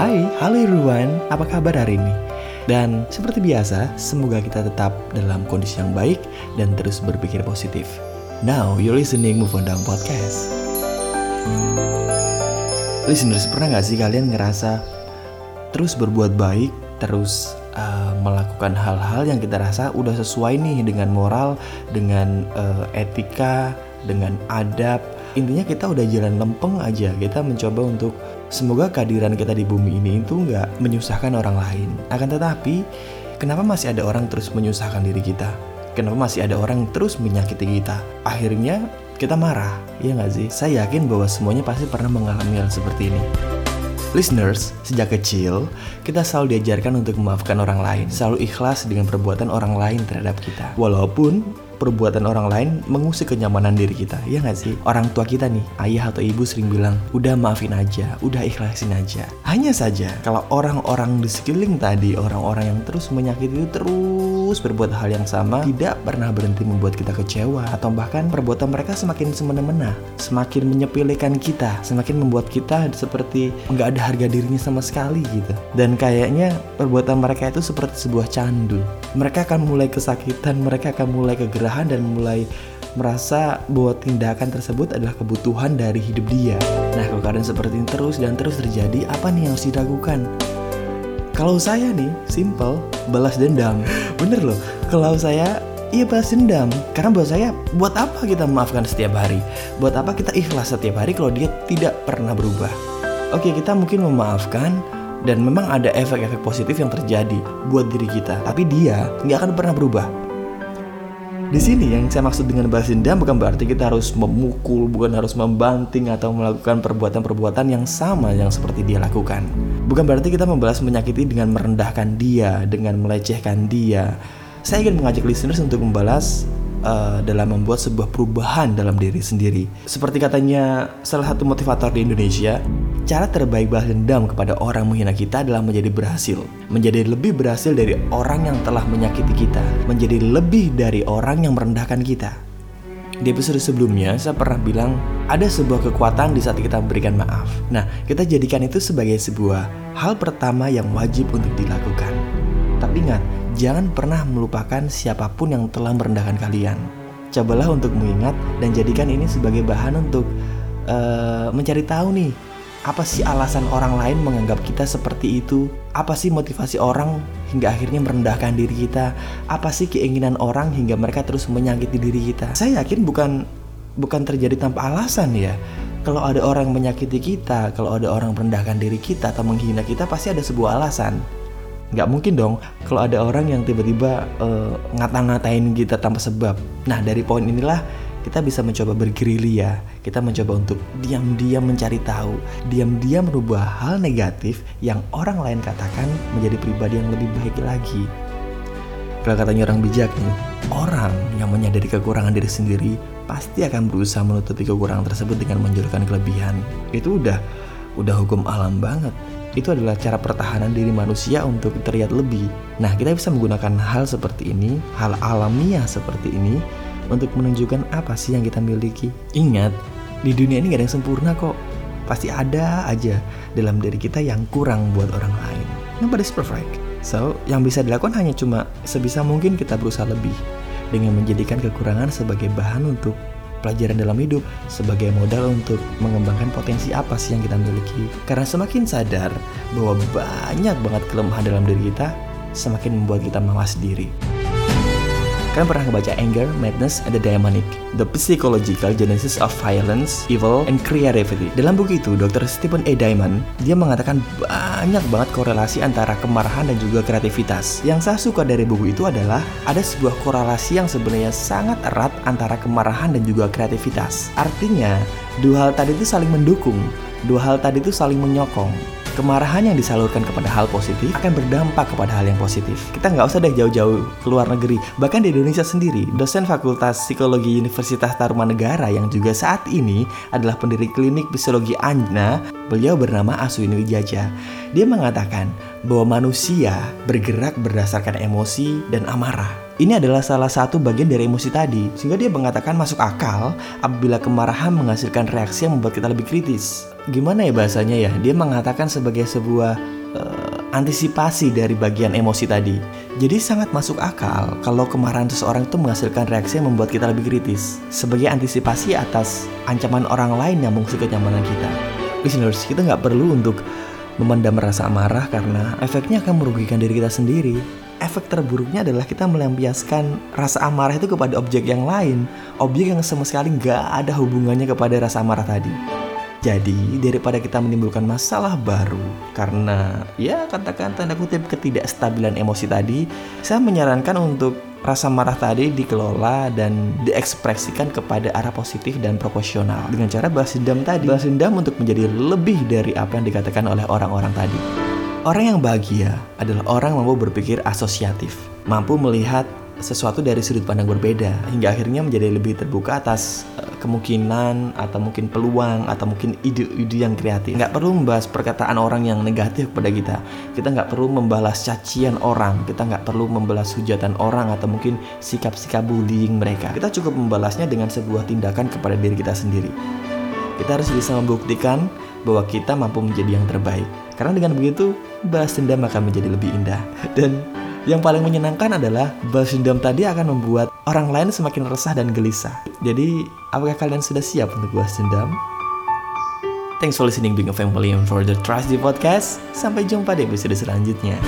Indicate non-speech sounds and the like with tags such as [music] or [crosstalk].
Hai, halo everyone, apa kabar hari ini? Dan seperti biasa, semoga kita tetap dalam kondisi yang baik dan terus berpikir positif. Now, you're listening Move On Down Podcast. Listeners, pernah gak sih kalian ngerasa terus berbuat baik, terus uh, melakukan hal-hal yang kita rasa udah sesuai nih dengan moral, dengan uh, etika, dengan adab. Intinya kita udah jalan lempeng aja. Kita mencoba untuk semoga kehadiran kita di bumi ini itu nggak menyusahkan orang lain. Akan tetapi, kenapa masih ada orang terus menyusahkan diri kita? Kenapa masih ada orang terus menyakiti kita? Akhirnya kita marah, iya nggak sih? Saya yakin bahwa semuanya pasti pernah mengalami hal seperti ini. Listeners, sejak kecil kita selalu diajarkan untuk memaafkan orang lain, selalu ikhlas dengan perbuatan orang lain terhadap kita. Walaupun perbuatan orang lain mengusik kenyamanan diri kita, ya nggak sih? Orang tua kita nih, ayah atau ibu sering bilang, udah maafin aja, udah ikhlasin aja. Hanya saja, kalau orang-orang di sekeliling tadi, orang-orang yang terus menyakiti itu terus berbuat hal yang sama, tidak pernah berhenti membuat kita kecewa, atau bahkan perbuatan mereka semakin semena-mena, semakin menyepelekan kita, semakin membuat kita seperti nggak ada harga dirinya sama sekali gitu. Dan kayaknya perbuatan mereka itu seperti sebuah candu. Mereka akan mulai kesakitan, mereka akan mulai kegerahan dan mulai merasa bahwa tindakan tersebut adalah kebutuhan dari hidup dia. Nah, kalau keadaan seperti ini terus dan terus terjadi, apa nih yang harus dilakukan? Kalau saya nih, simple, balas dendam. [laughs] Bener loh, kalau saya Iya balas dendam Karena buat saya Buat apa kita memaafkan setiap hari Buat apa kita ikhlas setiap hari Kalau dia tidak pernah berubah Oke kita mungkin memaafkan Dan memang ada efek-efek positif yang terjadi Buat diri kita Tapi dia nggak akan pernah berubah di sini yang saya maksud dengan balas dendam bukan berarti kita harus memukul, bukan harus membanting atau melakukan perbuatan-perbuatan yang sama yang seperti dia lakukan. Bukan berarti kita membalas menyakiti dengan merendahkan dia, dengan melecehkan dia. Saya ingin mengajak listeners untuk membalas uh, dalam membuat sebuah perubahan dalam diri sendiri. Seperti katanya salah satu motivator di Indonesia, cara terbaik balas dendam kepada orang menghina kita adalah menjadi berhasil. Menjadi lebih berhasil dari orang yang telah menyakiti kita. Menjadi lebih dari orang yang merendahkan kita. Di episode sebelumnya, saya pernah bilang ada sebuah kekuatan di saat kita memberikan maaf. Nah, kita jadikan itu sebagai sebuah hal pertama yang wajib untuk dilakukan. Tapi ingat, jangan pernah melupakan siapa pun yang telah merendahkan kalian. Cobalah untuk mengingat dan jadikan ini sebagai bahan untuk uh, mencari tahu nih apa sih alasan orang lain menganggap kita seperti itu? Apa sih motivasi orang hingga akhirnya merendahkan diri kita? Apa sih keinginan orang hingga mereka terus menyakiti diri kita? Saya yakin bukan bukan terjadi tanpa alasan ya. Kalau ada orang menyakiti kita, kalau ada orang merendahkan diri kita atau menghina kita, pasti ada sebuah alasan nggak mungkin dong kalau ada orang yang tiba-tiba uh, ngata-ngatain kita tanpa sebab. Nah dari poin inilah kita bisa mencoba bergerilya, kita mencoba untuk diam-diam mencari tahu, diam-diam merubah hal negatif yang orang lain katakan menjadi pribadi yang lebih baik lagi. Kalau katanya orang bijak nih, orang yang menyadari kekurangan diri sendiri pasti akan berusaha menutupi kekurangan tersebut dengan menjulurkan kelebihan. Itu udah udah hukum alam banget itu adalah cara pertahanan diri manusia untuk terlihat lebih. Nah, kita bisa menggunakan hal seperti ini, hal alamiah seperti ini, untuk menunjukkan apa sih yang kita miliki. Ingat, di dunia ini gak ada yang sempurna kok. Pasti ada aja dalam diri kita yang kurang buat orang lain. Nobody's perfect. So, yang bisa dilakukan hanya cuma sebisa mungkin kita berusaha lebih dengan menjadikan kekurangan sebagai bahan untuk pelajaran dalam hidup sebagai modal untuk mengembangkan potensi apa sih yang kita miliki. Karena semakin sadar bahwa banyak banget kelemahan dalam diri kita, semakin membuat kita mawas diri. Kalian pernah ngebaca Anger, Madness, and the Demonic, The Psychological Genesis of Violence, Evil, and Creativity. Dalam buku itu, Dr. Stephen A. Diamond, dia mengatakan banyak banget korelasi antara kemarahan dan juga kreativitas. Yang saya suka dari buku itu adalah ada sebuah korelasi yang sebenarnya sangat erat antara kemarahan dan juga kreativitas. Artinya, dua hal tadi itu saling mendukung, dua hal tadi itu saling menyokong kemarahan yang disalurkan kepada hal positif akan berdampak kepada hal yang positif. Kita nggak usah deh jauh-jauh ke luar negeri. Bahkan di Indonesia sendiri, dosen Fakultas Psikologi Universitas Tarumanegara yang juga saat ini adalah pendiri klinik psikologi Anjna, beliau bernama Aswin Wijaja. Dia mengatakan bahwa manusia bergerak berdasarkan emosi dan amarah. Ini adalah salah satu bagian dari emosi tadi, sehingga dia mengatakan masuk akal apabila kemarahan menghasilkan reaksi yang membuat kita lebih kritis. Gimana ya bahasanya ya? Dia mengatakan sebagai sebuah uh, antisipasi dari bagian emosi tadi. Jadi sangat masuk akal kalau kemarahan seseorang itu menghasilkan reaksi yang membuat kita lebih kritis, sebagai antisipasi atas ancaman orang lain yang mengusik kenyamanan kita. Listeners, kita nggak perlu untuk memendam rasa amarah karena efeknya akan merugikan diri kita sendiri. Efek terburuknya adalah kita melampiaskan rasa amarah itu kepada objek yang lain, objek yang sama sekali nggak ada hubungannya kepada rasa amarah tadi. Jadi daripada kita menimbulkan masalah baru karena ya katakan tanda kutip ketidakstabilan emosi tadi, saya menyarankan untuk rasa marah tadi dikelola dan diekspresikan kepada arah positif dan proporsional dengan cara balas dendam tadi. Balas dendam untuk menjadi lebih dari apa yang dikatakan oleh orang-orang tadi. Orang yang bahagia adalah orang yang mampu berpikir asosiatif, mampu melihat sesuatu dari sudut pandang berbeda hingga akhirnya menjadi lebih terbuka atas uh, kemungkinan atau mungkin peluang atau mungkin ide-ide yang kreatif. Nggak perlu membahas perkataan orang yang negatif kepada kita. Kita nggak perlu membalas cacian orang. Kita nggak perlu membalas hujatan orang atau mungkin sikap-sikap bullying mereka. Kita cukup membalasnya dengan sebuah tindakan kepada diri kita sendiri. Kita harus bisa membuktikan bahwa kita mampu menjadi yang terbaik. Karena dengan begitu, balas dendam akan menjadi lebih indah. Dan yang paling menyenangkan adalah balas dendam tadi akan membuat orang lain semakin resah dan gelisah. Jadi, apakah kalian sudah siap untuk balas dendam? Thanks for listening Being a Family and for the Trust di podcast. Sampai jumpa di episode selanjutnya.